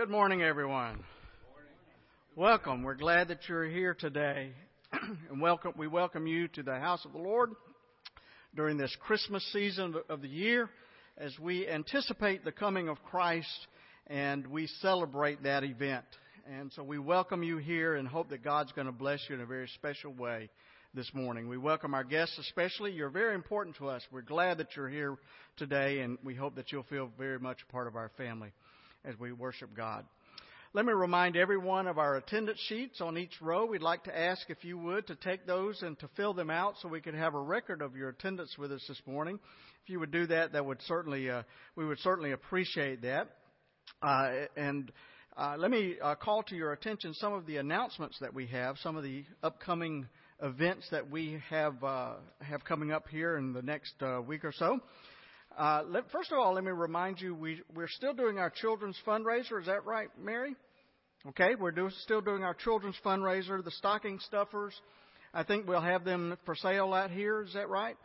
Good morning, everyone. Welcome. We're glad that you're here today, and welcome. We welcome you to the house of the Lord during this Christmas season of the year, as we anticipate the coming of Christ and we celebrate that event. And so we welcome you here and hope that God's going to bless you in a very special way this morning. We welcome our guests especially. You're very important to us. We're glad that you're here today, and we hope that you'll feel very much a part of our family as we worship God. Let me remind everyone of our attendance sheets on each row. We'd like to ask if you would to take those and to fill them out so we could have a record of your attendance with us this morning. If you would do that, that would certainly uh, we would certainly appreciate that. Uh, and uh, let me uh, call to your attention some of the announcements that we have, some of the upcoming events that we have uh, have coming up here in the next uh, week or so. Uh, let, first of all, let me remind you we, we're still doing our children's fundraiser. Is that right, Mary? Okay, we're do, still doing our children's fundraiser, the stocking stuffers. I think we'll have them for sale out here. Is that right?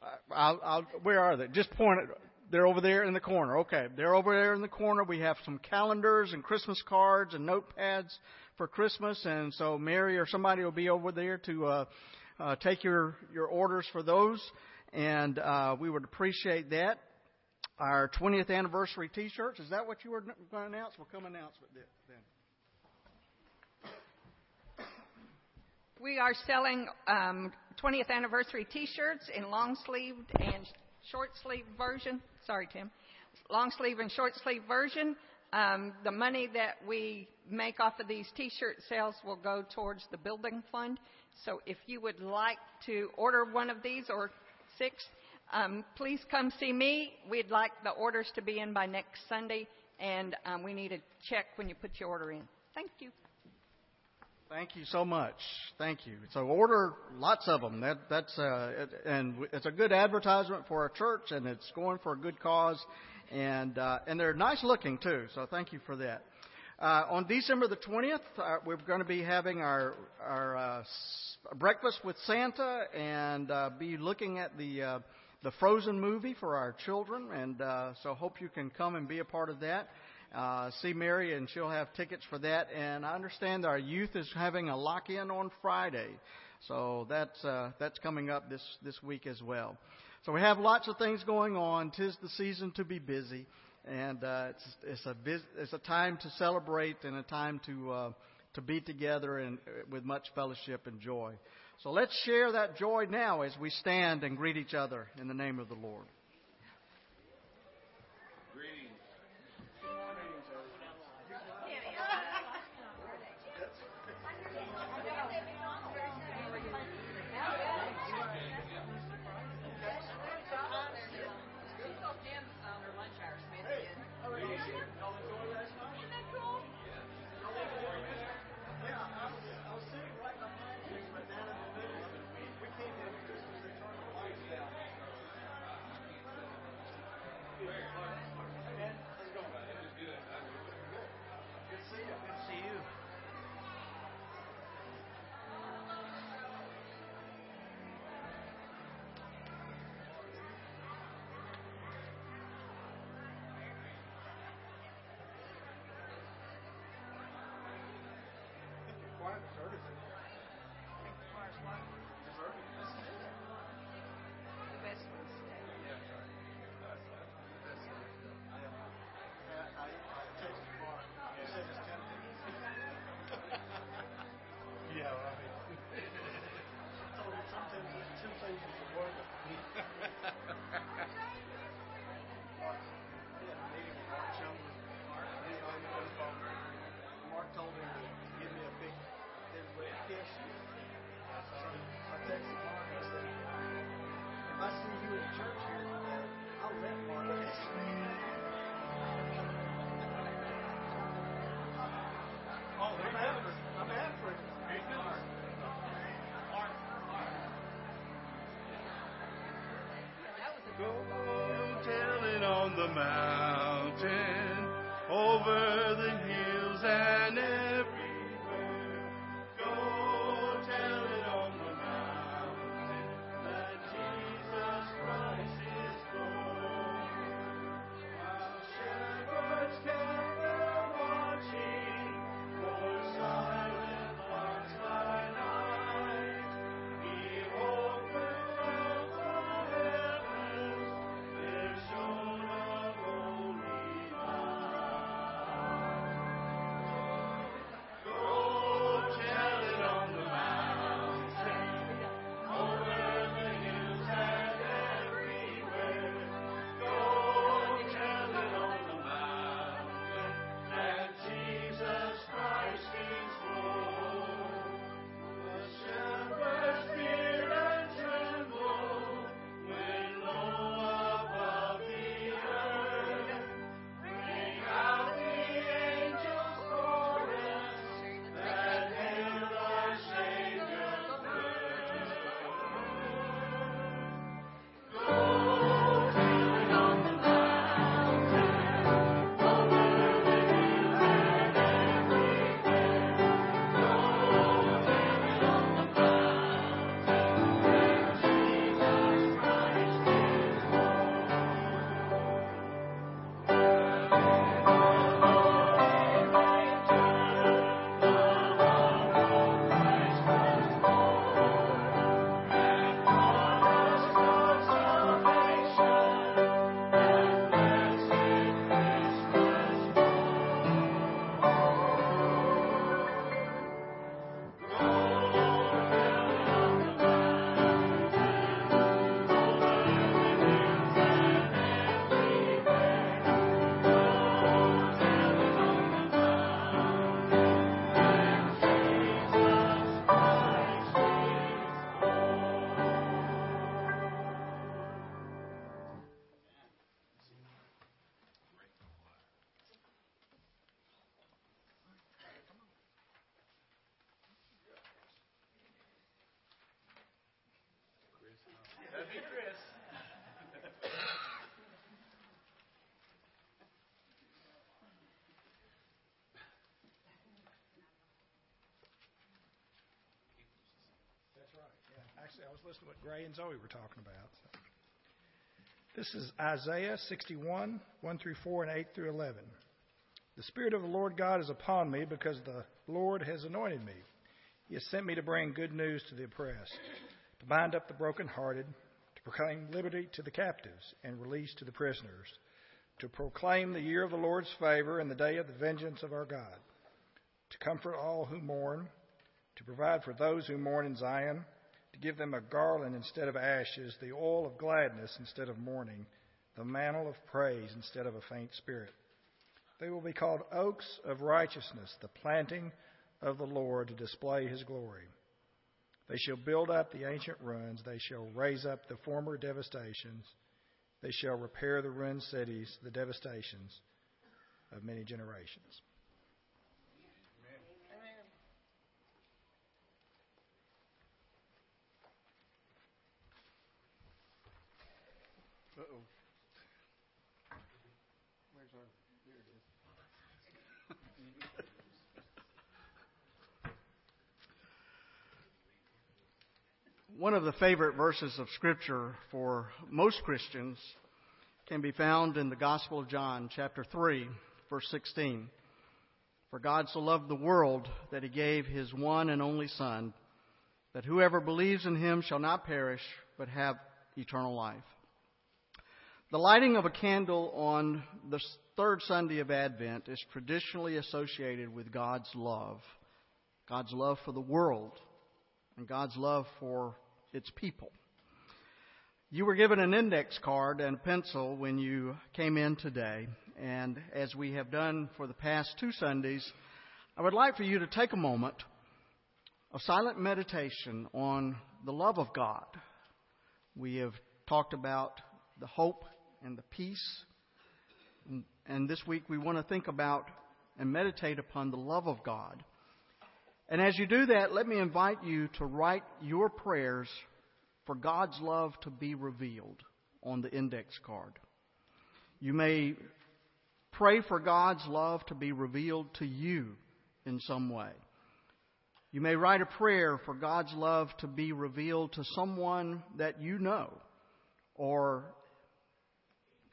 Uh, I'll, I'll, where are they? Just point it. They're over there in the corner. Okay, they're over there in the corner. We have some calendars and Christmas cards and notepads for Christmas, and so Mary or somebody will be over there to uh, uh, take your, your orders for those, and uh, we would appreciate that. Our 20th anniversary T-shirts. Is that what you were going to announce? We'll come announce it then. We are selling um, 20th anniversary T-shirts in long sleeved and short sleeve version. Sorry, Tim. Long sleeve and short sleeve version. Um, the money that we make off of these T-shirt sales will go towards the building fund. So if you would like to order one of these or six, um, please come see me. We'd like the orders to be in by next Sunday, and um, we need a check when you put your order in. Thank you. Thank you so much. Thank you. So order lots of them. That, that's uh, it, and it's a good advertisement for our church, and it's going for a good cause, and uh, and they're nice looking too. So thank you for that. Uh, on December the 20th, uh, we're going to be having our, our uh, breakfast with Santa and uh, be looking at the, uh, the Frozen movie for our children. And uh, so hope you can come and be a part of that. Uh, see Mary, and she'll have tickets for that. And I understand our youth is having a lock-in on Friday, so that's uh, that's coming up this this week as well. So we have lots of things going on. Tis the season to be busy and uh, it's it's a it's a time to celebrate and a time to uh, to be together and uh, with much fellowship and joy. So let's share that joy now as we stand and greet each other in the name of the Lord. The mountain, over the I was listening to what Gray and Zoe were talking about. This is Isaiah 61, 1 through 4 and 8 through 11. The Spirit of the Lord God is upon me because the Lord has anointed me. He has sent me to bring good news to the oppressed, to bind up the brokenhearted, to proclaim liberty to the captives and release to the prisoners, to proclaim the year of the Lord's favor and the day of the vengeance of our God, to comfort all who mourn, to provide for those who mourn in Zion, give them a garland instead of ashes, the oil of gladness instead of mourning, the mantle of praise instead of a faint spirit. They will be called oaks of righteousness, the planting of the Lord to display his glory. They shall build up the ancient ruins, they shall raise up the former devastations, they shall repair the ruined cities, the devastations of many generations. One of the favorite verses of Scripture for most Christians can be found in the Gospel of John, chapter 3, verse 16. For God so loved the world that he gave his one and only Son, that whoever believes in him shall not perish, but have eternal life. The lighting of a candle on the third Sunday of Advent is traditionally associated with God's love. God's love for the world and God's love for its people. You were given an index card and a pencil when you came in today, and as we have done for the past two Sundays, I would like for you to take a moment of silent meditation on the love of God. We have talked about the hope and the peace. And this week we want to think about and meditate upon the love of God. And as you do that, let me invite you to write your prayers for God's love to be revealed on the index card. You may pray for God's love to be revealed to you in some way. You may write a prayer for God's love to be revealed to someone that you know or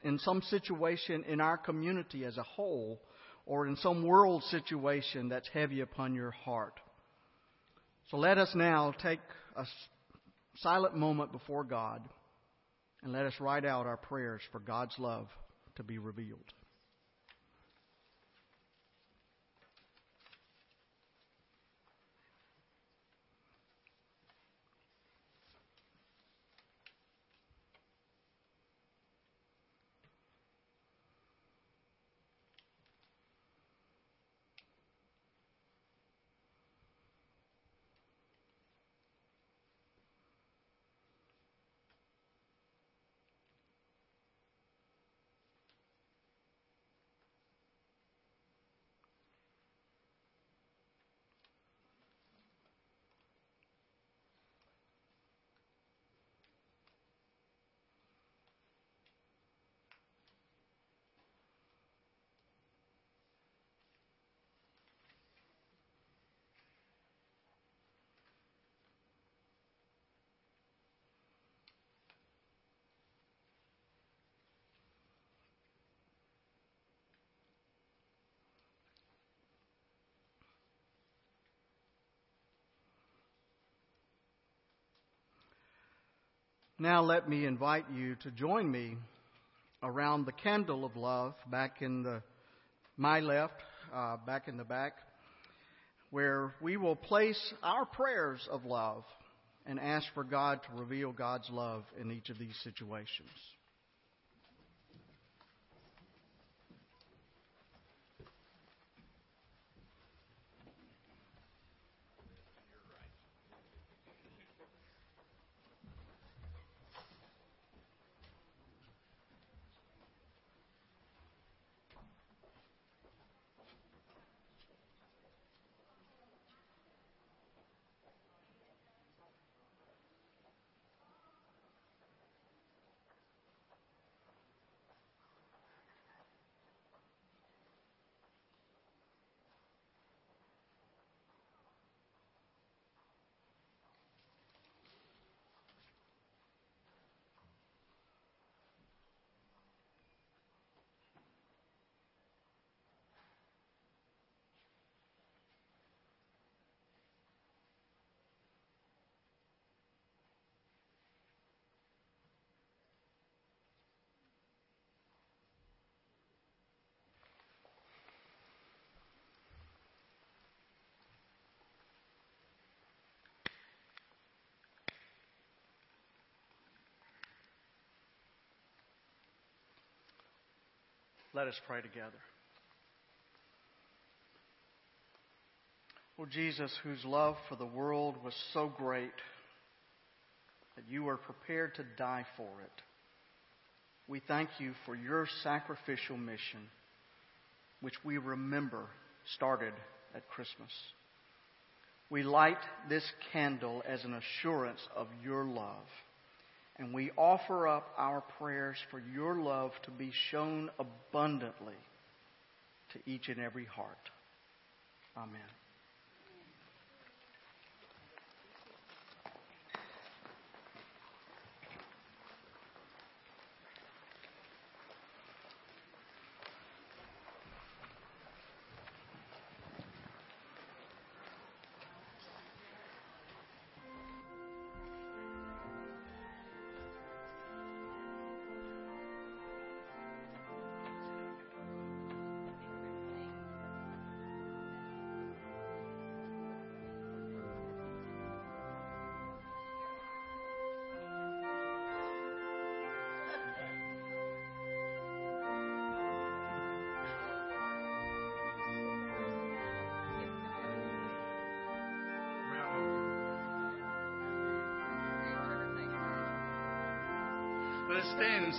in some situation in our community as a whole or in some world situation that's heavy upon your heart. So let us now take a silent moment before God and let us write out our prayers for God's love to be revealed. Now let me invite you to join me around the candle of love back in the my left, uh, back in the back, where we will place our prayers of love and ask for God to reveal God's love in each of these situations. Let us pray together. Lord Jesus, whose love for the world was so great that you were prepared to die for it, we thank you for your sacrificial mission, which we remember started at Christmas. We light this candle as an assurance of your love. And we offer up our prayers for your love to be shown abundantly to each and every heart. Amen.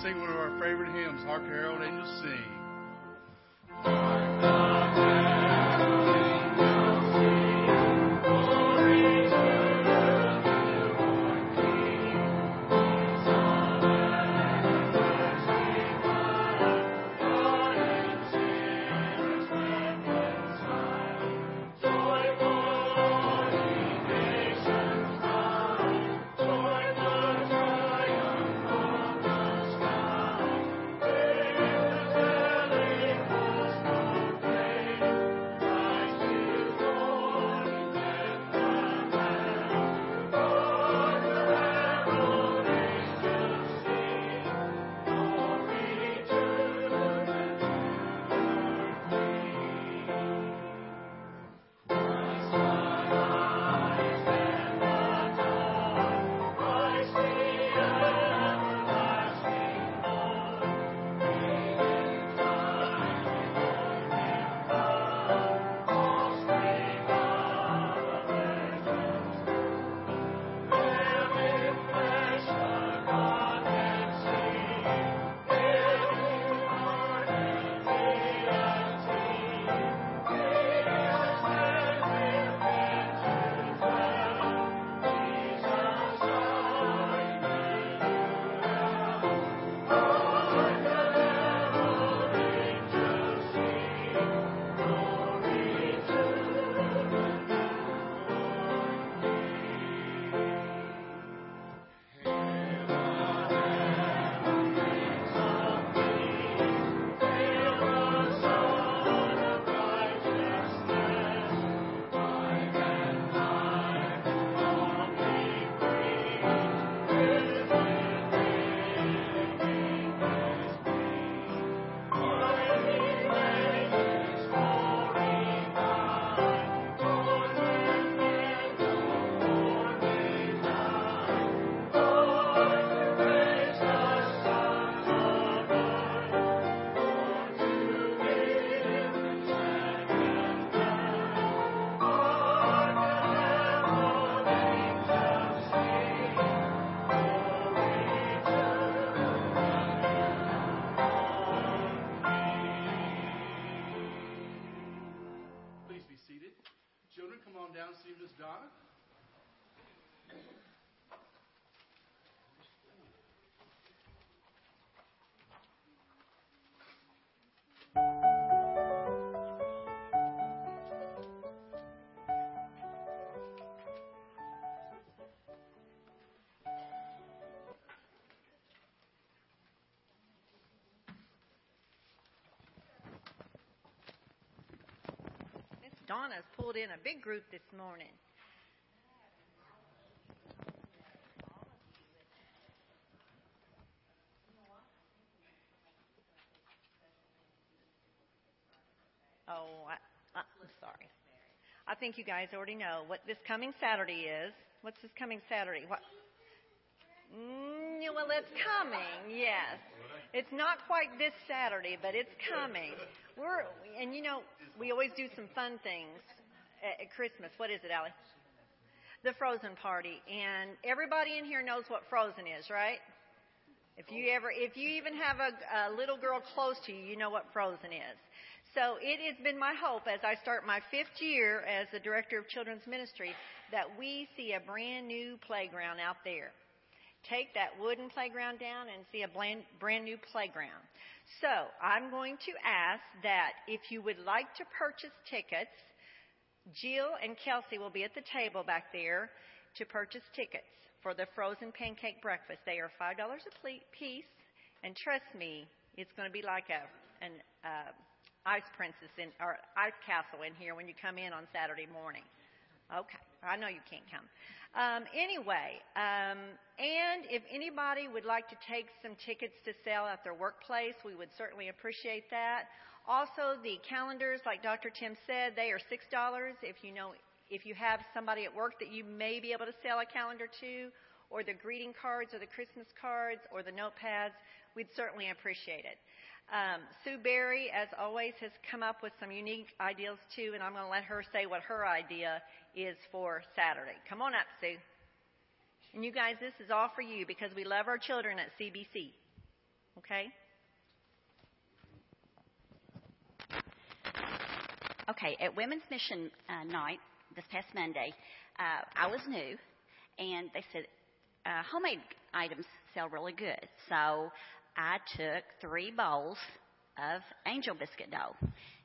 Sing one of our favorite hymns, Hark Herald Angels Sing. Donna's pulled in a big group this morning. Oh, I, I'm sorry. I think you guys already know what this coming Saturday is. What's this coming Saturday? What? Mm, well, it's coming. Yes. It's not quite this Saturday, but it's coming. We're and you know we always do some fun things at, at Christmas. What is it, Allie? The Frozen Party, and everybody in here knows what Frozen is, right? If you ever, if you even have a, a little girl close to you, you know what Frozen is. So it has been my hope as I start my fifth year as the director of children's ministry that we see a brand new playground out there. Take that wooden playground down and see a brand, brand new playground. So I'm going to ask that if you would like to purchase tickets, Jill and Kelsey will be at the table back there to purchase tickets for the frozen pancake breakfast. They are $5 a piece, and trust me, it's going to be like a, an uh, ice princess in, or ice castle in here when you come in on Saturday morning. Okay, I know you can't come. Um, anyway, um, and if anybody would like to take some tickets to sell at their workplace, we would certainly appreciate that. Also, the calendars, like Dr. Tim said, they are six dollars. If you know, if you have somebody at work that you may be able to sell a calendar to, or the greeting cards, or the Christmas cards, or the notepads, we'd certainly appreciate it. Um, Sue Berry, as always, has come up with some unique ideas too, and I'm going to let her say what her idea is for Saturday. Come on up, Sue. And you guys, this is all for you because we love our children at CBC. Okay? Okay, at Women's Mission uh, Night this past Monday, uh, I was new, and they said uh, homemade items sell really good. So I took three bowls of angel biscuit dough.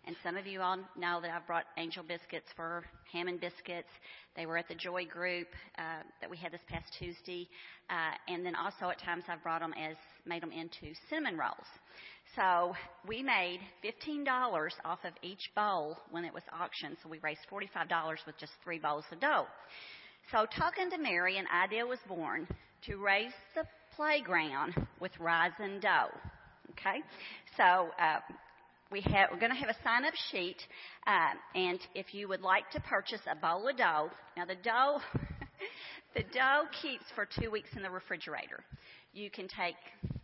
And some of you all know that I've brought angel biscuits for Hammond biscuits. They were at the Joy group uh, that we had this past Tuesday, uh, and then also at times I've brought them as made them into cinnamon rolls. So we made $15 off of each bowl when it was auctioned. So we raised $45 with just three bowls of dough. So talking to Mary, an idea was born to raise the playground with rising dough. Okay, so uh, we have, we're going to have a sign up sheet, uh, and if you would like to purchase a bowl of dough, now the dough, the dough keeps for two weeks in the refrigerator. You can take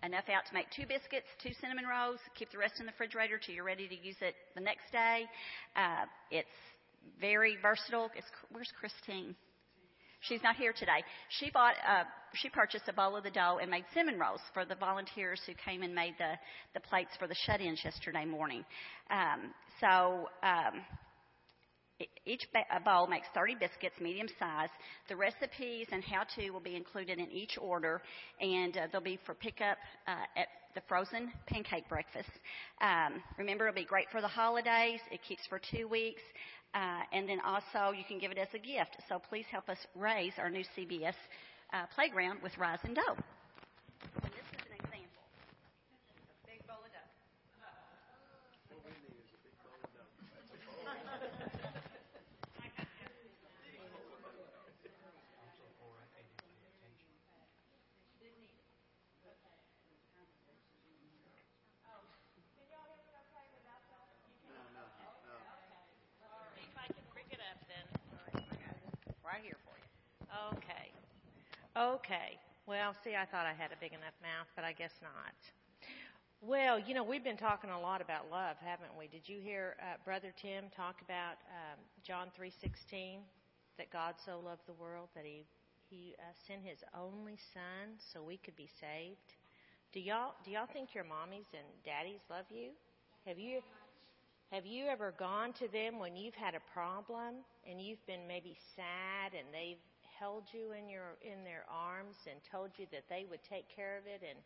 enough out to make two biscuits, two cinnamon rolls, keep the rest in the refrigerator till you're ready to use it the next day. Uh, it's very versatile. It's, where's Christine? She's not here today. She bought, uh, she purchased a bowl of the dough and made cinnamon rolls for the volunteers who came and made the, the plates for the shut-ins yesterday morning. Um, so, um, each bowl makes 30 biscuits, medium size. The recipes and how to will be included in each order, and uh, they'll be for pickup uh, at the frozen pancake breakfast. Um, remember, it'll be great for the holidays. It keeps for two weeks. Uh, and then also you can give it as a gift. So please help us raise our new CBS uh, playground with Rise and Dough. Well, see, I thought I had a big enough mouth, but I guess not. Well, you know, we've been talking a lot about love, haven't we? Did you hear uh, Brother Tim talk about um, John 3:16 that God so loved the world that he he uh, sent his only son so we could be saved? Do y'all do y'all think your mommies and daddies love you? Have you have you ever gone to them when you've had a problem and you've been maybe sad and they've held you in your in their arms and told you that they would take care of it and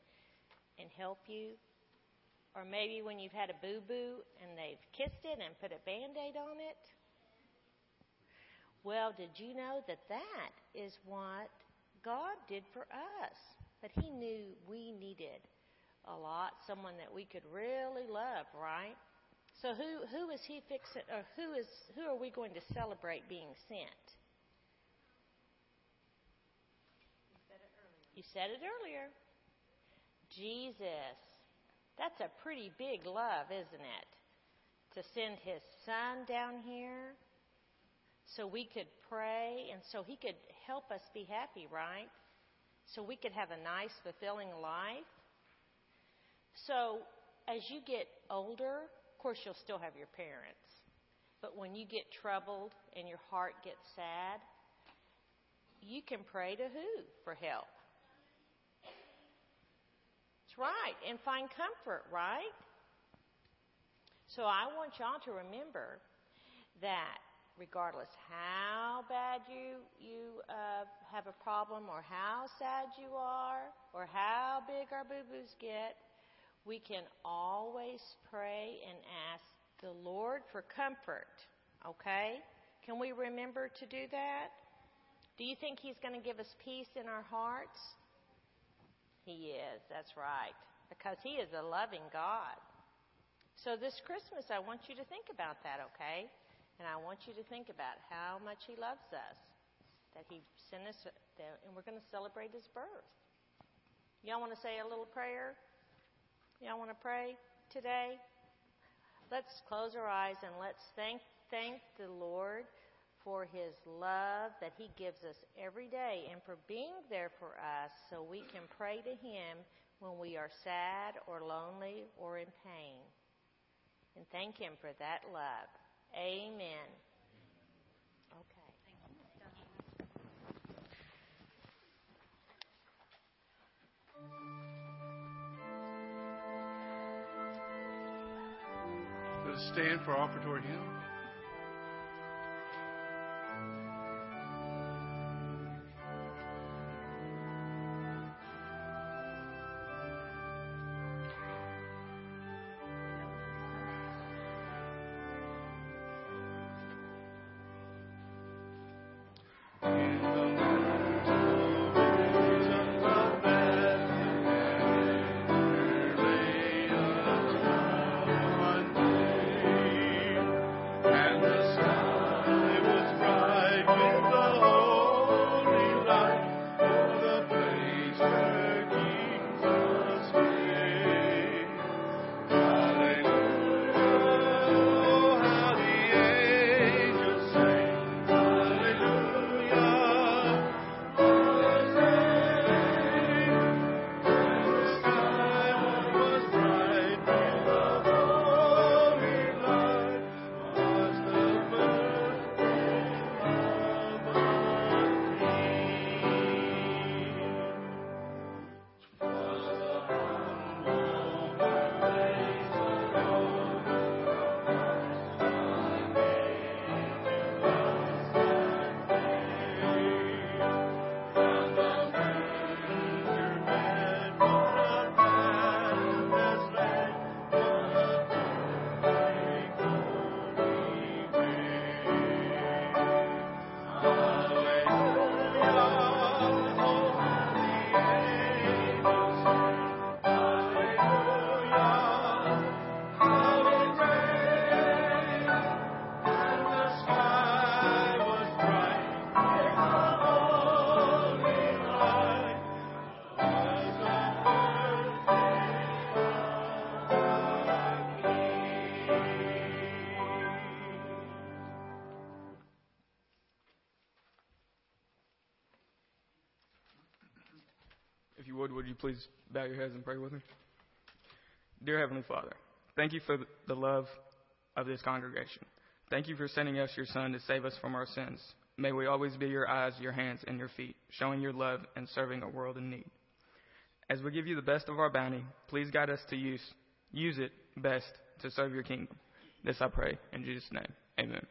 and help you? Or maybe when you've had a boo boo and they've kissed it and put a band aid on it? Well, did you know that that is what God did for us? That He knew we needed a lot, someone that we could really love, right? So who who is He fixing, or who is who are we going to celebrate being sent? You said it earlier. Jesus. That's a pretty big love, isn't it? To send his son down here so we could pray and so he could help us be happy, right? So we could have a nice, fulfilling life. So, as you get older, of course, you'll still have your parents. But when you get troubled and your heart gets sad, you can pray to who for help? Right, and find comfort, right? So I want y'all to remember that regardless how bad you you uh, have a problem or how sad you are or how big our boo boos get, we can always pray and ask the Lord for comfort. Okay? Can we remember to do that? Do you think He's going to give us peace in our hearts? He is, that's right. Because He is a loving God. So this Christmas, I want you to think about that, okay? And I want you to think about how much He loves us. That He sent us and we're going to celebrate His birth. Y'all want to say a little prayer? Y'all want to pray today? Let's close our eyes and let's thank, thank the Lord for his love that he gives us every day and for being there for us so we can pray to him when we are sad or lonely or in pain. And thank him for that love. Amen. Okay. Let us stand for offertory hymn. You please bow your heads and pray with me? Dear Heavenly Father, thank you for the love of this congregation. Thank you for sending us your Son to save us from our sins. May we always be your eyes, your hands, and your feet, showing your love and serving a world in need. As we give you the best of our bounty, please guide us to use, use it best to serve your kingdom. This I pray in Jesus' name. Amen.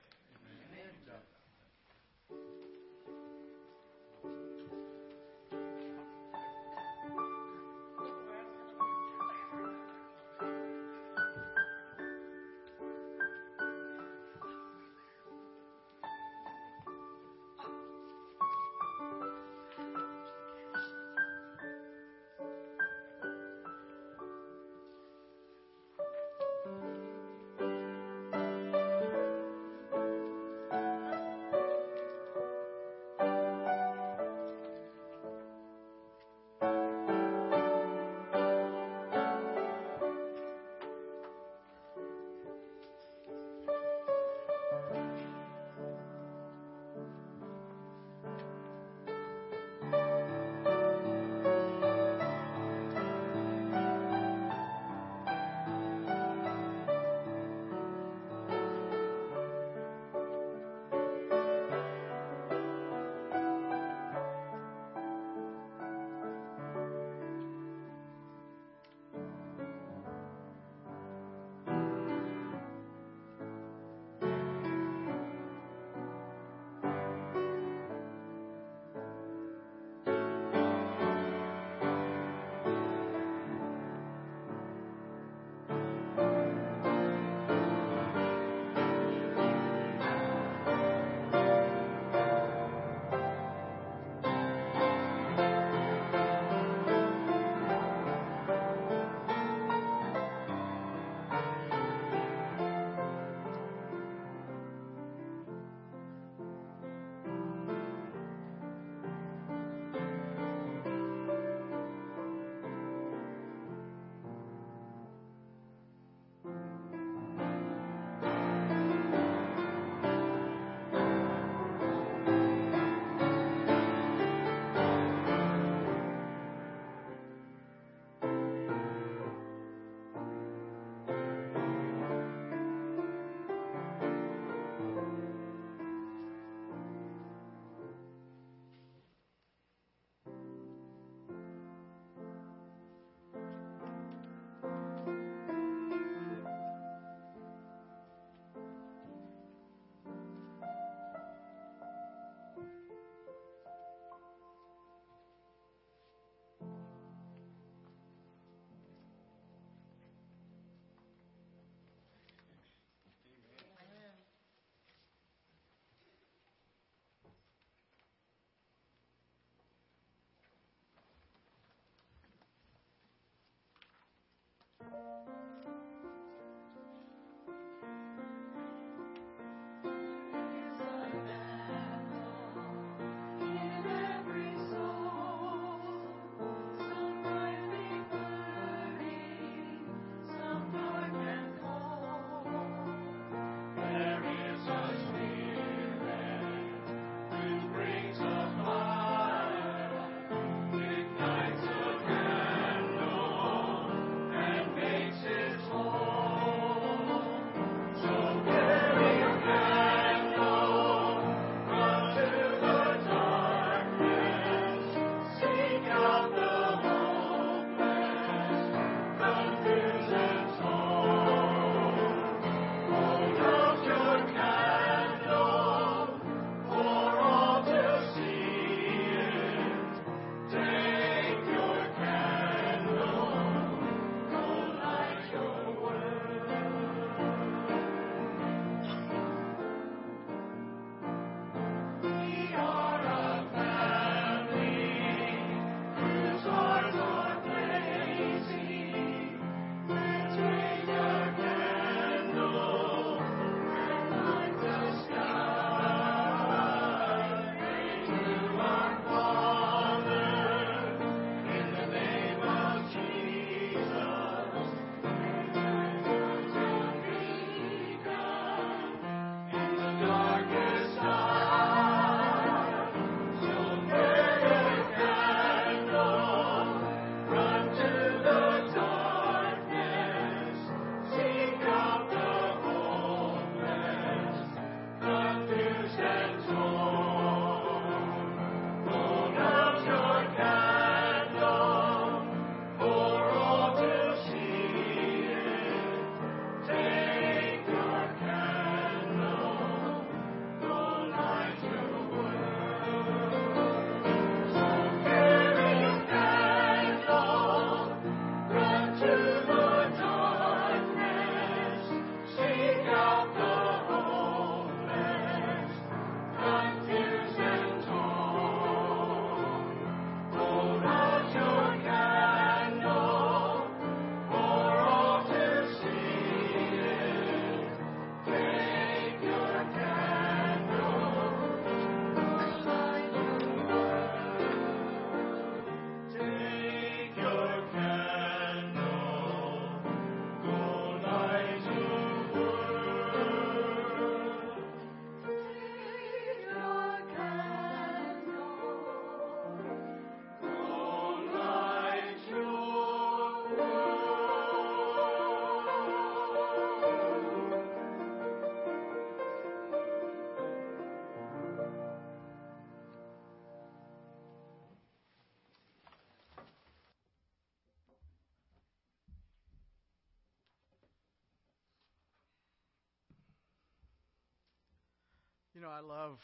Know, I love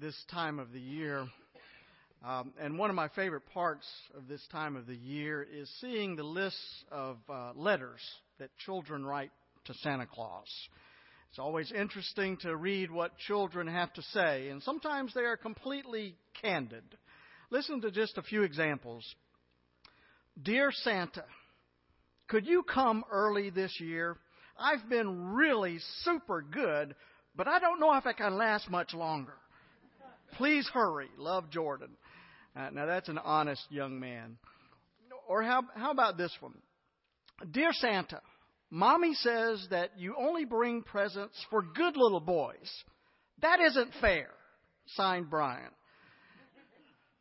this time of the year. Um, and one of my favorite parts of this time of the year is seeing the lists of uh, letters that children write to Santa Claus. It's always interesting to read what children have to say, and sometimes they are completely candid. Listen to just a few examples. Dear Santa, could you come early this year? I've been really super good, but I don't know if I can last much longer. Please hurry. Love Jordan. Uh, now that's an honest young man. Or how, how about this one? Dear Santa, Mommy says that you only bring presents for good little boys. That isn't fair. Signed Brian.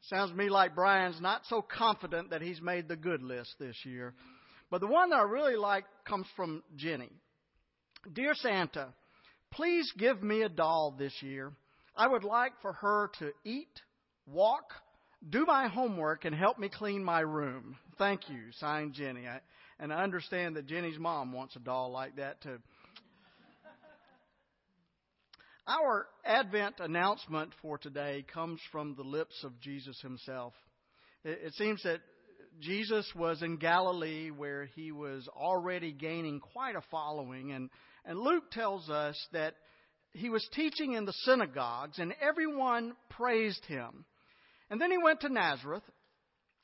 Sounds to me like Brian's not so confident that he's made the good list this year. But the one that I really like comes from Jenny. Dear Santa, please give me a doll this year. I would like for her to eat, walk, do my homework, and help me clean my room. Thank you. Signed Jenny. I, and I understand that Jenny's mom wants a doll like that too. Our Advent announcement for today comes from the lips of Jesus himself. It, it seems that Jesus was in Galilee where he was already gaining quite a following, and, and Luke tells us that he was teaching in the synagogues and everyone praised him. And then he went to Nazareth,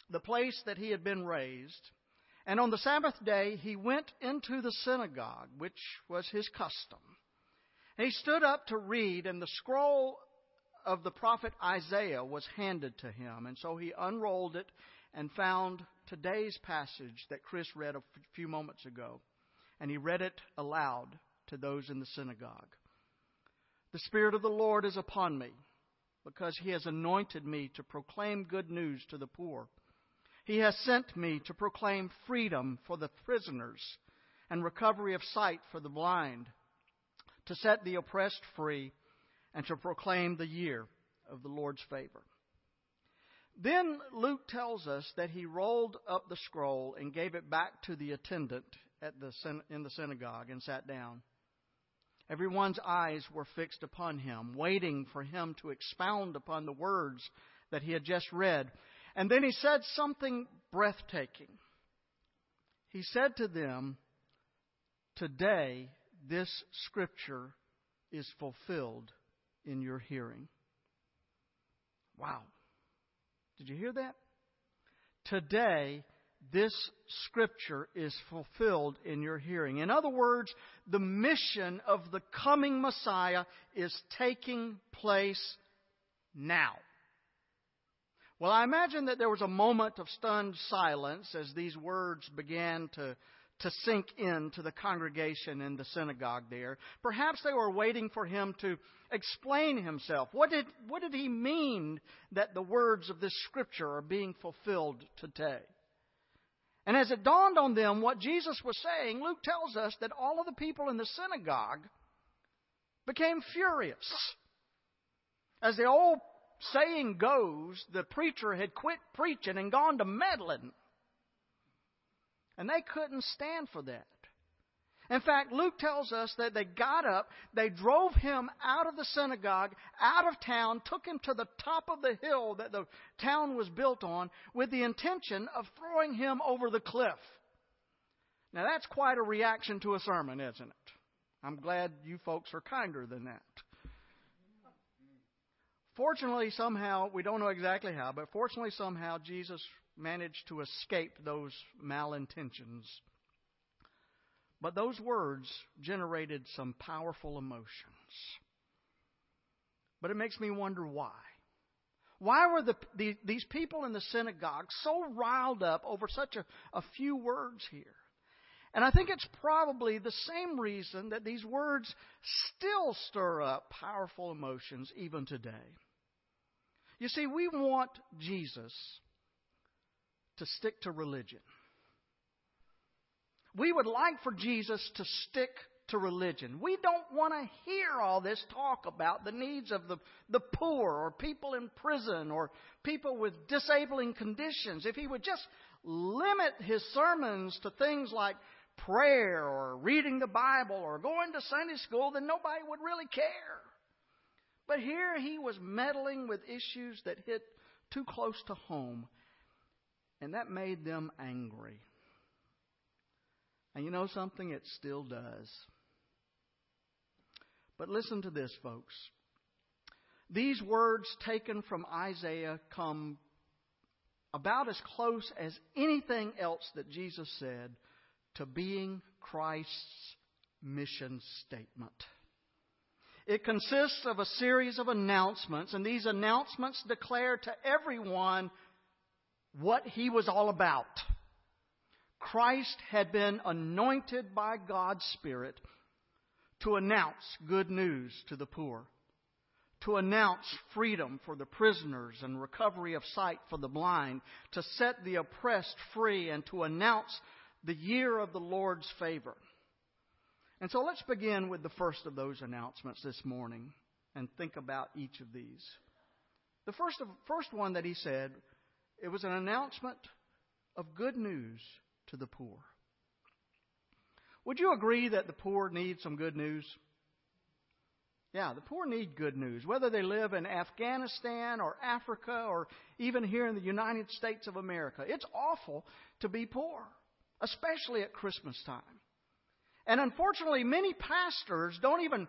the place that he had been raised, and on the Sabbath day he went into the synagogue, which was his custom. He stood up to read, and the scroll of the prophet Isaiah was handed to him. And so he unrolled it and found today's passage that Chris read a few moments ago. And he read it aloud to those in the synagogue. The Spirit of the Lord is upon me, because he has anointed me to proclaim good news to the poor. He has sent me to proclaim freedom for the prisoners and recovery of sight for the blind to set the oppressed free, and to proclaim the year of the Lord's favor. Then Luke tells us that he rolled up the scroll and gave it back to the attendant at the, in the synagogue and sat down. Everyone's eyes were fixed upon him, waiting for him to expound upon the words that he had just read. And then he said something breathtaking. He said to them, Today this scripture is fulfilled in your hearing. Wow. Did you hear that? Today, this scripture is fulfilled in your hearing. In other words, the mission of the coming Messiah is taking place now. Well, I imagine that there was a moment of stunned silence as these words began to to sink into the congregation in the synagogue there. Perhaps they were waiting for him to explain himself. What did, what did he mean that the words of this scripture are being fulfilled today? And as it dawned on them what Jesus was saying, Luke tells us that all of the people in the synagogue became furious. As the old saying goes, the preacher had quit preaching and gone to meddling. And they couldn't stand for that. In fact, Luke tells us that they got up, they drove him out of the synagogue, out of town, took him to the top of the hill that the town was built on, with the intention of throwing him over the cliff. Now, that's quite a reaction to a sermon, isn't it? I'm glad you folks are kinder than that. Fortunately, somehow, we don't know exactly how, but fortunately, somehow, Jesus managed to escape those malintentions. But those words generated some powerful emotions. But it makes me wonder why. Why were the, the, these people in the synagogue so riled up over such a, a few words here? And I think it's probably the same reason that these words still stir up powerful emotions even today. You see, we want Jesus to stick to religion. We would like for Jesus to stick to religion. We don't want to hear all this talk about the needs of the, the poor or people in prison or people with disabling conditions. If he would just limit his sermons to things like prayer or reading the Bible or going to Sunday school, then nobody would really care. But here he was meddling with issues that hit too close to home, and that made them angry. And you know something? It still does. But listen to this, folks. These words taken from Isaiah come about as close as anything else that Jesus said to being Christ's mission statement. It consists of a series of announcements, and these announcements declare to everyone what he was all about. Christ had been anointed by God's Spirit to announce good news to the poor, to announce freedom for the prisoners and recovery of sight for the blind, to set the oppressed free, and to announce the year of the Lord's favor. And so let's begin with the first of those announcements this morning and think about each of these. The first, of, first one that he said, it was an announcement of good news to the poor. Would you agree that the poor need some good news? Yeah, the poor need good news, whether they live in Afghanistan or Africa or even here in the United States of America. It's awful to be poor, especially at Christmas time. And unfortunately, many pastors don't even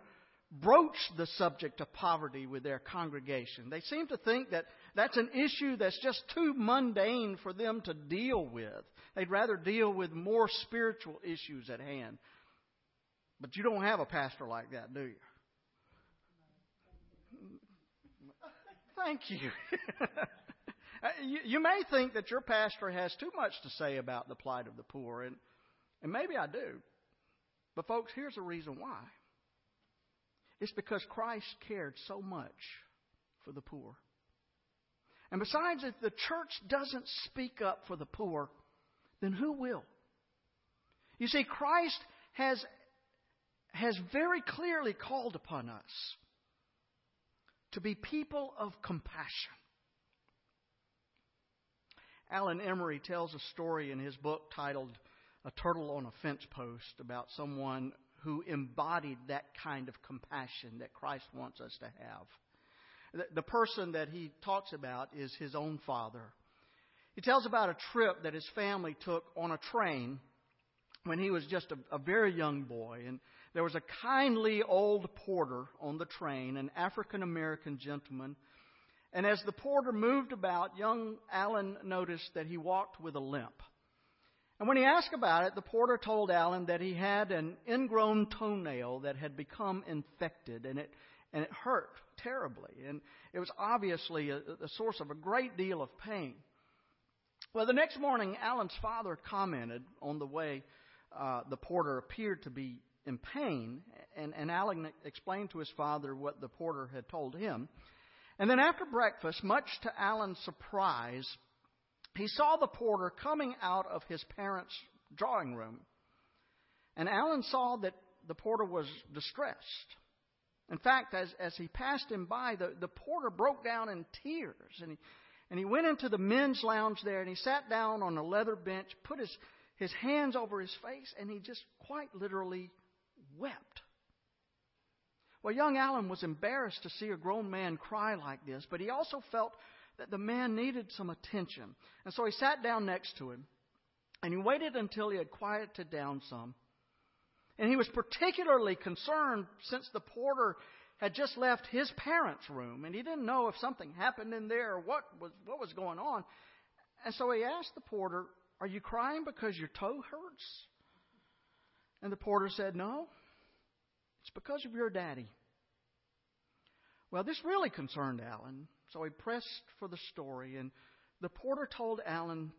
broach the subject of poverty with their congregation. They seem to think that that's an issue that's just too mundane for them to deal with. They'd rather deal with more spiritual issues at hand. But you don't have a pastor like that, do you? Thank you. you. may think that your pastor has too much to say about the plight of the poor, and, and maybe I do. But, folks, here's the reason why it's because Christ cared so much for the poor. And besides, if the church doesn't speak up for the poor, then who will? You see, Christ has, has very clearly called upon us to be people of compassion. Alan Emery tells a story in his book titled a turtle on a fence post about someone who embodied that kind of compassion that Christ wants us to have. The, person that he talks about is his own father. He tells about a trip that his family took on a train when he was just a, a very young boy. And there was a kindly old porter on the train, an African American gentleman. And as the porter moved about, young Alan noticed that he walked with a limp. And when he asked about it, the porter told Alan that he had an ingrown toenail that had become infected and it, and it hurt terribly. And it was obviously a, a source of a great deal of pain. Well, the next morning, Alan's father commented on the way uh, the porter appeared to be in pain, and, and Alan explained to his father what the porter had told him. And then after breakfast, much to Alan's surprise, he saw the porter coming out of his parents' drawing room. And Alan saw that the porter was distressed. In fact, as, as he passed him by, the, the porter broke down in tears. And he, and he went into the men's lounge there and he sat down on a leather bench, put his, his hands over his face, and he just quite literally wept. Well, young Alan was embarrassed to see a grown man cry like this, but he also felt that the man needed some attention. And so he sat down next to him and he waited until he had quieted down some. And he was particularly concerned since the porter had just left his parents' room and he didn't know if something happened in there or what was, what was going on. And so he asked the porter, Are you crying because your toe hurts? And the porter said, No, it's because of your daddy. Well, this really concerned Alan. So he pressed for the story, and the porter told Alan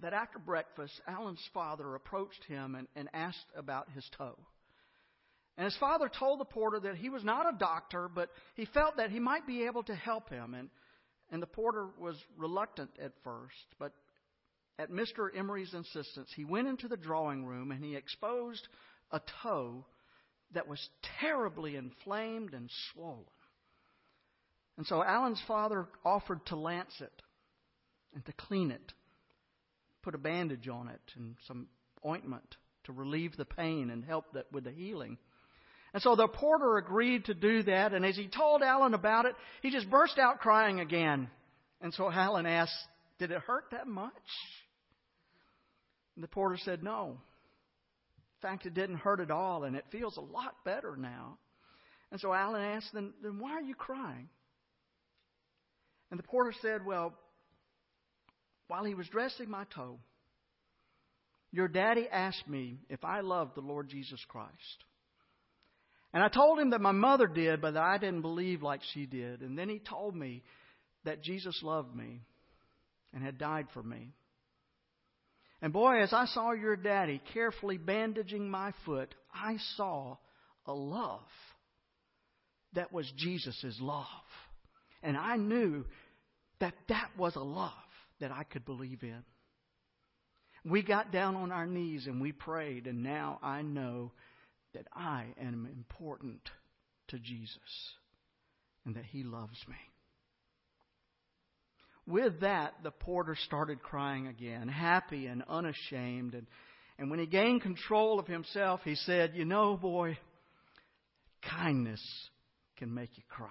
that after breakfast, Alan's father approached him and, and asked about his toe. And his father told the porter that he was not a doctor, but he felt that he might be able to help him. And, and the porter was reluctant at first, but at Mr. Emery's insistence, he went into the drawing room and he exposed a toe that was terribly inflamed and swollen. And so Alan's father offered to lance it and to clean it, put a bandage on it and some ointment to relieve the pain and help that with the healing. And so the porter agreed to do that, and as he told Alan about it, he just burst out crying again. And so Alan asked, Did it hurt that much? And the porter said, No. In fact, it didn't hurt at all, and it feels a lot better now. And so Alan asked, Then, then why are you crying? And the porter said, Well, while he was dressing my toe, your daddy asked me if I loved the Lord Jesus Christ. And I told him that my mother did, but that I didn't believe like she did. And then he told me that Jesus loved me and had died for me. And boy, as I saw your daddy carefully bandaging my foot, I saw a love that was Jesus' love. And I knew that that was a love that I could believe in. We got down on our knees and we prayed, and now I know that I am important to Jesus and that He loves me. With that, the porter started crying again, happy and unashamed. And, and when he gained control of himself, he said, You know, boy, kindness can make you cry.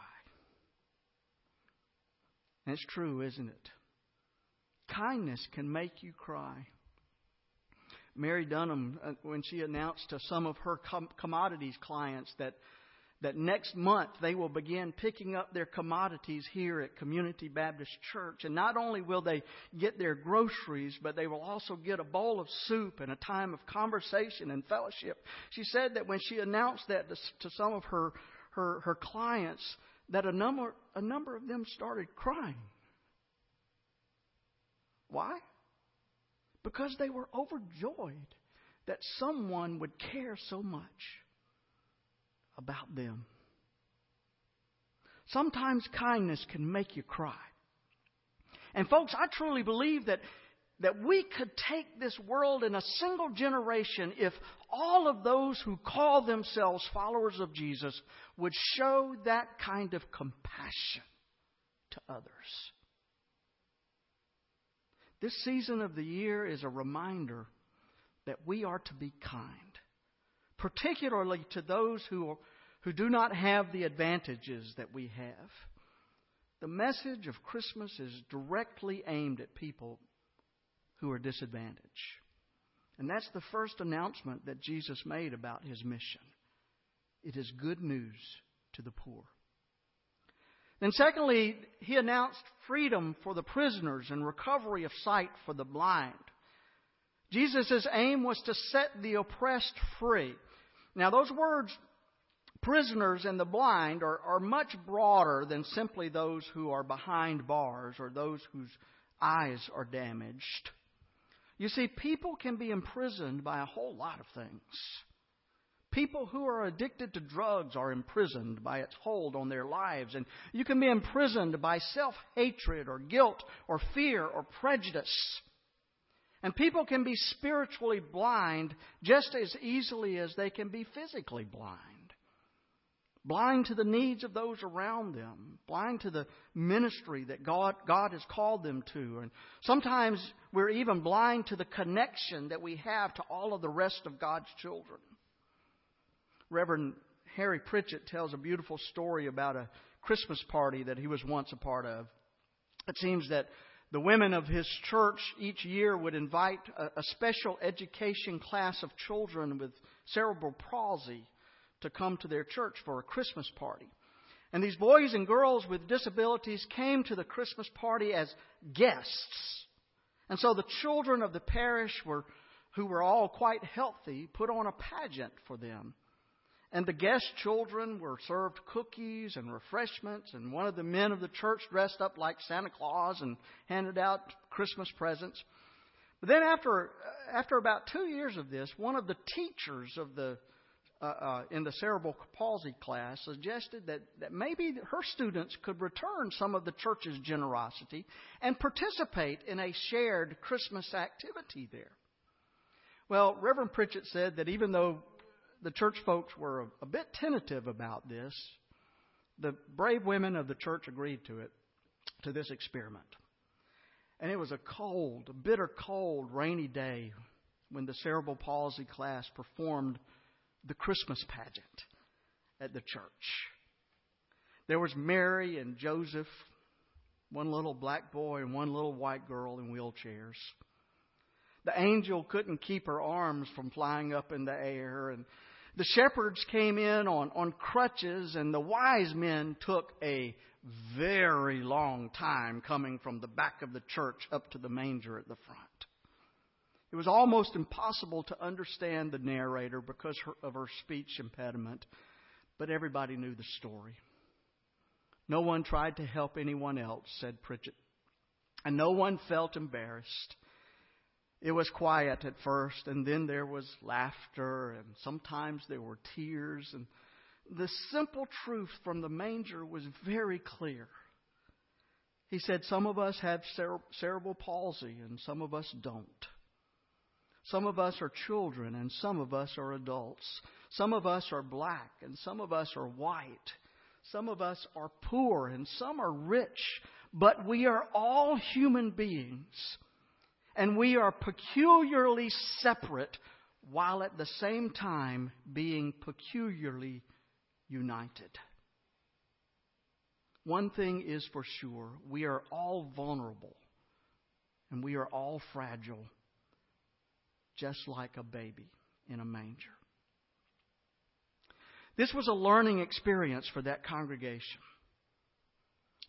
And it's true, isn't it? Kindness can make you cry. Mary Dunham, uh, when she announced to some of her com- commodities clients that that next month they will begin picking up their commodities here at Community Baptist Church. And not only will they get their groceries, but they will also get a bowl of soup and a time of conversation and fellowship. She said that when she announced that to, to some of her, her, her clients, that a number, a number of them started crying. Why? Because they were overjoyed that someone would care so much about them. Sometimes kindness can make you cry. And folks, I truly believe that, that we could take this world in a single generation if all of those who call themselves followers of Jesus would show that kind of compassion to others. This season of the year is a reminder that we are to be kind, particularly to those who, are, who do not have the advantages that we have. The message of Christmas is directly aimed at people who are disadvantaged. And that's the first announcement that Jesus made about his mission. It is good news to the poor. Then, secondly, he announced freedom for the prisoners and recovery of sight for the blind. Jesus' aim was to set the oppressed free. Now, those words, prisoners and the blind, are, are much broader than simply those who are behind bars or those whose eyes are damaged. You see, people can be imprisoned by a whole lot of things. People who are addicted to drugs are imprisoned by its hold on their lives. And you can be imprisoned by self hatred or guilt or fear or prejudice. And people can be spiritually blind just as easily as they can be physically blind. Blind to the needs of those around them, blind to the ministry that God, God has called them to. And sometimes we're even blind to the connection that we have to all of the rest of God's children. Reverend Harry Pritchett tells a beautiful story about a Christmas party that he was once a part of. It seems that the women of his church each year would invite a, a special education class of children with cerebral palsy to come to their church for a Christmas party. And these boys and girls with disabilities came to the Christmas party as guests. And so the children of the parish were, who were all quite healthy, put on a pageant for them. And the guest children were served cookies and refreshments, and one of the men of the church dressed up like Santa Claus and handed out Christmas presents. But then, after after about two years of this, one of the teachers of the uh, uh, in the cerebral palsy class suggested that, that maybe her students could return some of the church's generosity and participate in a shared Christmas activity there. Well, Reverend Pritchett said that even though the church folks were a, a bit tentative about this, the brave women of the church agreed to it, to this experiment. And it was a cold, bitter cold, rainy day when the cerebral palsy class performed the Christmas pageant. at the church. There was Mary and Joseph, one little black boy and one little white girl in wheelchairs. The angel couldn't keep her arms from flying up in the air, and the shepherds came in on, on crutches, and the wise men took a very long time coming from the back of the church up to the manger at the front. It was almost impossible to understand the narrator because of her speech impediment, but everybody knew the story. No one tried to help anyone else, said Pritchett, and no one felt embarrassed. It was quiet at first, and then there was laughter, and sometimes there were tears, and the simple truth from the manger was very clear. He said, Some of us have cere- cerebral palsy, and some of us don't. Some of us are children, and some of us are adults. Some of us are black, and some of us are white. Some of us are poor, and some are rich. But we are all human beings, and we are peculiarly separate while at the same time being peculiarly united. One thing is for sure we are all vulnerable, and we are all fragile just like a baby in a manger. This was a learning experience for that congregation.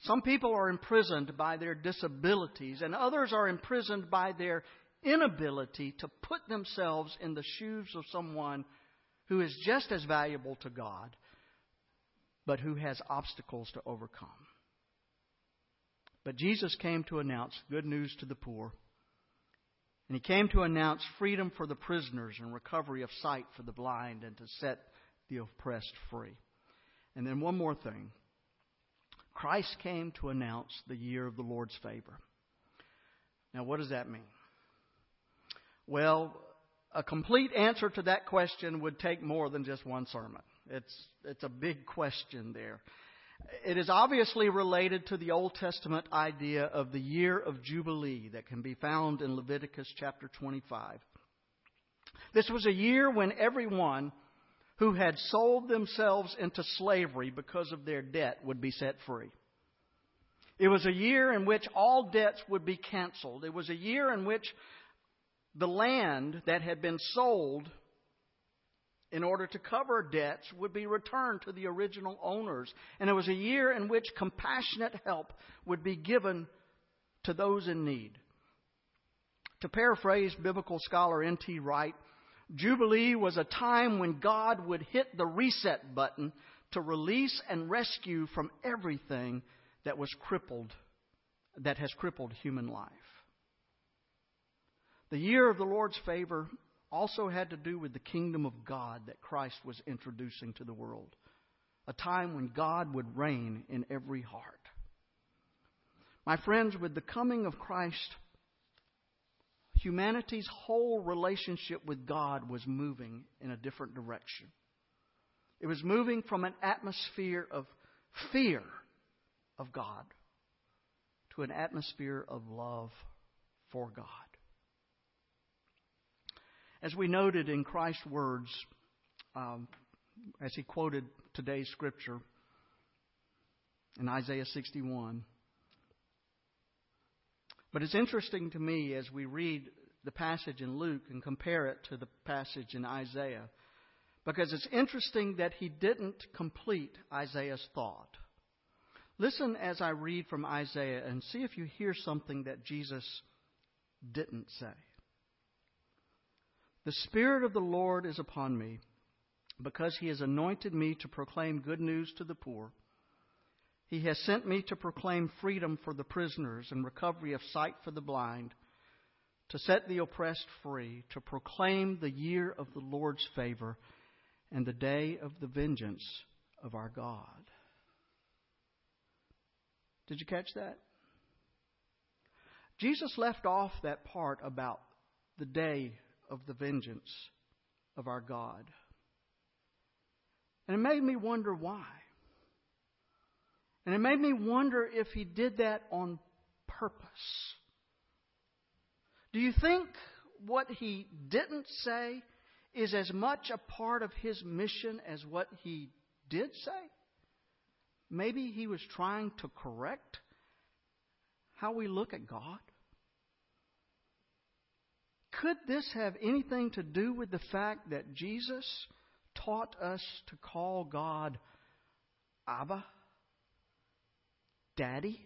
Some people are imprisoned by their disabilities, and others are imprisoned by their inability to put themselves in the shoes of someone who is just as valuable to God, but who has obstacles to overcome. But Jesus came to announce good news to the poor and he came to announce freedom for the prisoners and recovery of sight for the blind and to set the oppressed free. And then one more thing Christ came to announce the year of the Lord's favor. Now, what does that mean? Well, a complete answer to that question would take more than just one sermon. It's, it's a big question there. It is obviously related to the Old Testament idea of the year of Jubilee that can be found in Leviticus chapter 25. This was a year when everyone who had sold themselves into slavery because of their debt would be set free. It was a year in which all debts would be canceled. It was a year in which the land that had been sold in order to cover debts would be returned to the original owners. And it was a year in which compassionate help would be given to those in need. To paraphrase biblical scholar N.T. Wright, Jubilee was a time when God would hit the reset button to release and rescue from everything that was crippled, that has crippled human life. The year of the Lord's favor also had to do with the kingdom of God that Christ was introducing to the world. A time when God would reign in every heart. My friends, with the coming of Christ, humanity's whole relationship with God was moving in a different direction. It was moving from an atmosphere of fear of God to an atmosphere of love for God. As we noted in Christ's words, um, as he quoted today's scripture in Isaiah 61. But it's interesting to me as we read the passage in Luke and compare it to the passage in Isaiah, because it's interesting that he didn't complete Isaiah's thought. Listen as I read from Isaiah and see if you hear something that Jesus didn't say. The Spirit of the Lord is upon me, because He has anointed me to proclaim good news to the poor. He has sent me to proclaim freedom for the prisoners and recovery of sight for the blind, to set the oppressed free, to proclaim the year of the Lord's favor and the day of the vengeance of our God. Did you catch that? Jesus left off that part about the day of the vengeance of our God. And it made me wonder why. And it made me wonder if he did that on purpose. Do you think what he didn't say is as much a part of his mission as what he did say? Maybe he was trying to correct how we look at God? Could this have anything to do with the fact that Jesus taught us to call God Abba? Daddy?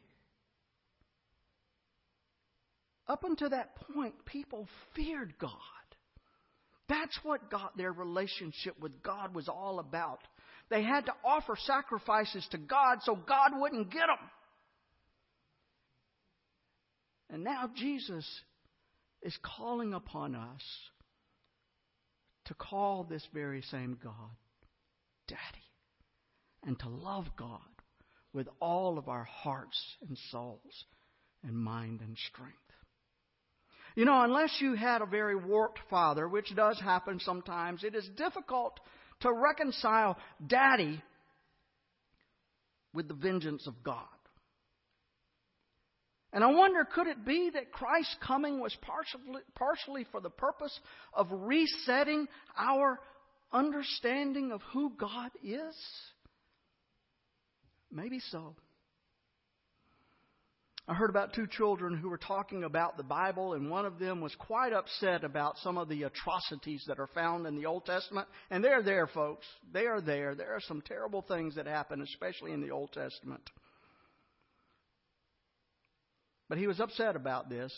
Up until that point, people feared God. That's what got their relationship with God was all about. They had to offer sacrifices to God so God wouldn't get them. And now Jesus is calling upon us to call this very same God Daddy and to love God with all of our hearts and souls and mind and strength. You know, unless you had a very warped father, which does happen sometimes, it is difficult to reconcile daddy with the vengeance of God. And I wonder, could it be that Christ's coming was partially, partially for the purpose of resetting our understanding of who God is? Maybe so. I heard about two children who were talking about the Bible, and one of them was quite upset about some of the atrocities that are found in the Old Testament. And they're there, folks. They are there. There are some terrible things that happen, especially in the Old Testament. But he was upset about this,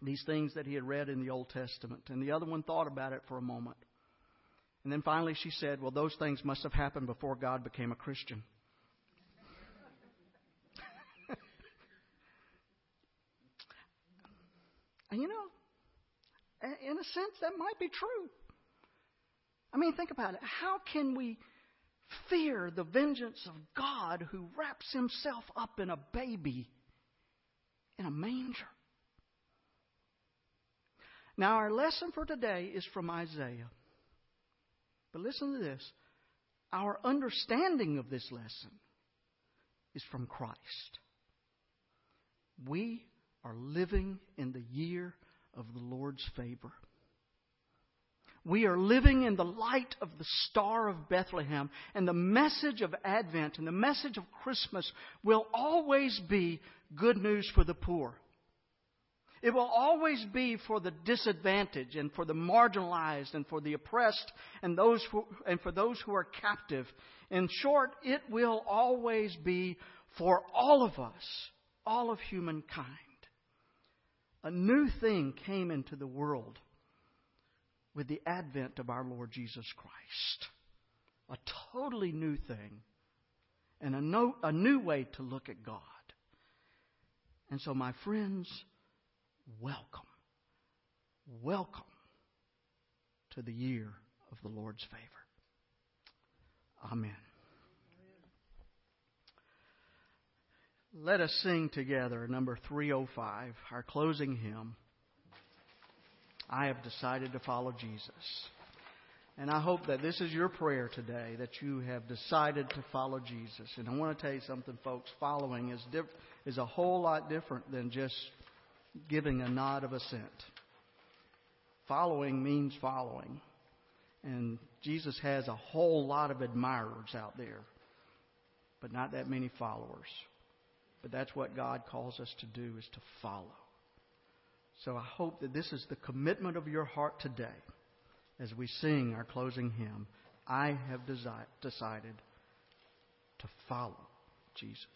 these things that he had read in the Old Testament. And the other one thought about it for a moment. And then finally she said, Well, those things must have happened before God became a Christian. And you know, in a sense, that might be true. I mean, think about it. How can we fear the vengeance of God who wraps himself up in a baby in a manger? Now, our lesson for today is from Isaiah. But listen to this our understanding of this lesson is from Christ. We are living in the year of the Lord's favor. We are living in the light of the star of Bethlehem, and the message of Advent and the message of Christmas will always be good news for the poor. It will always be for the disadvantaged and for the marginalized and for the oppressed and those who, and for those who are captive. In short, it will always be for all of us, all of humankind a new thing came into the world with the advent of our Lord Jesus Christ. A totally new thing and a, no, a new way to look at God. And so, my friends, welcome. Welcome to the year of the Lord's favor. Amen. Let us sing together number 305, our closing hymn. I have decided to follow Jesus. And I hope that this is your prayer today, that you have decided to follow Jesus. And I want to tell you something, folks. Following is, diff- is a whole lot different than just giving a nod of assent. Following means following. And Jesus has a whole lot of admirers out there, but not that many followers. But that's what God calls us to do is to follow. So I hope that this is the commitment of your heart today as we sing our closing hymn. I have desi- decided to follow Jesus.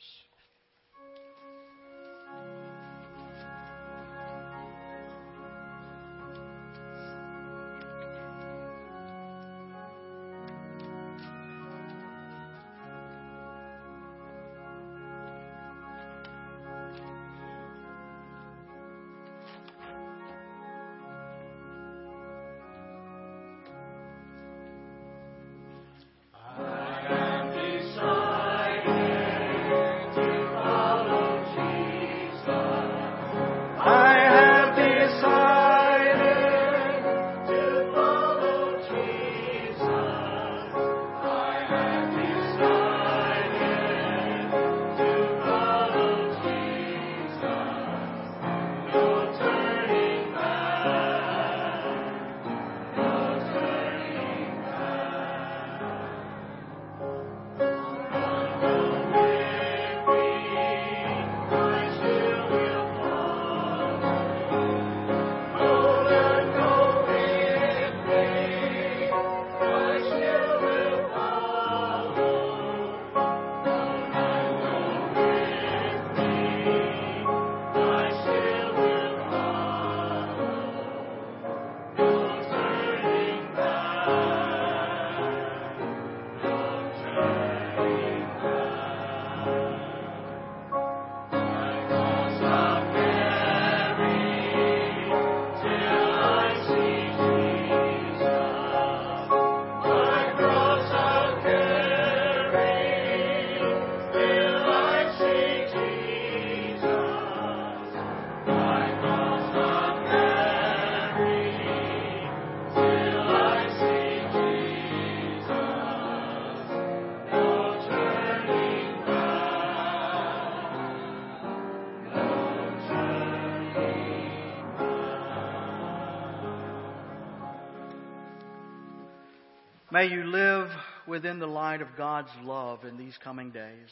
May you live within the light of God's love in these coming days.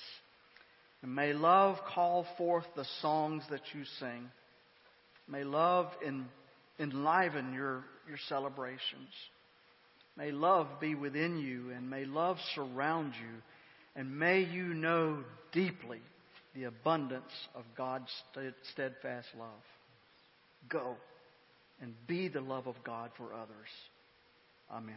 And may love call forth the songs that you sing. May love en- enliven your, your celebrations. May love be within you and may love surround you. And may you know deeply the abundance of God's steadfast love. Go and be the love of God for others. Amen.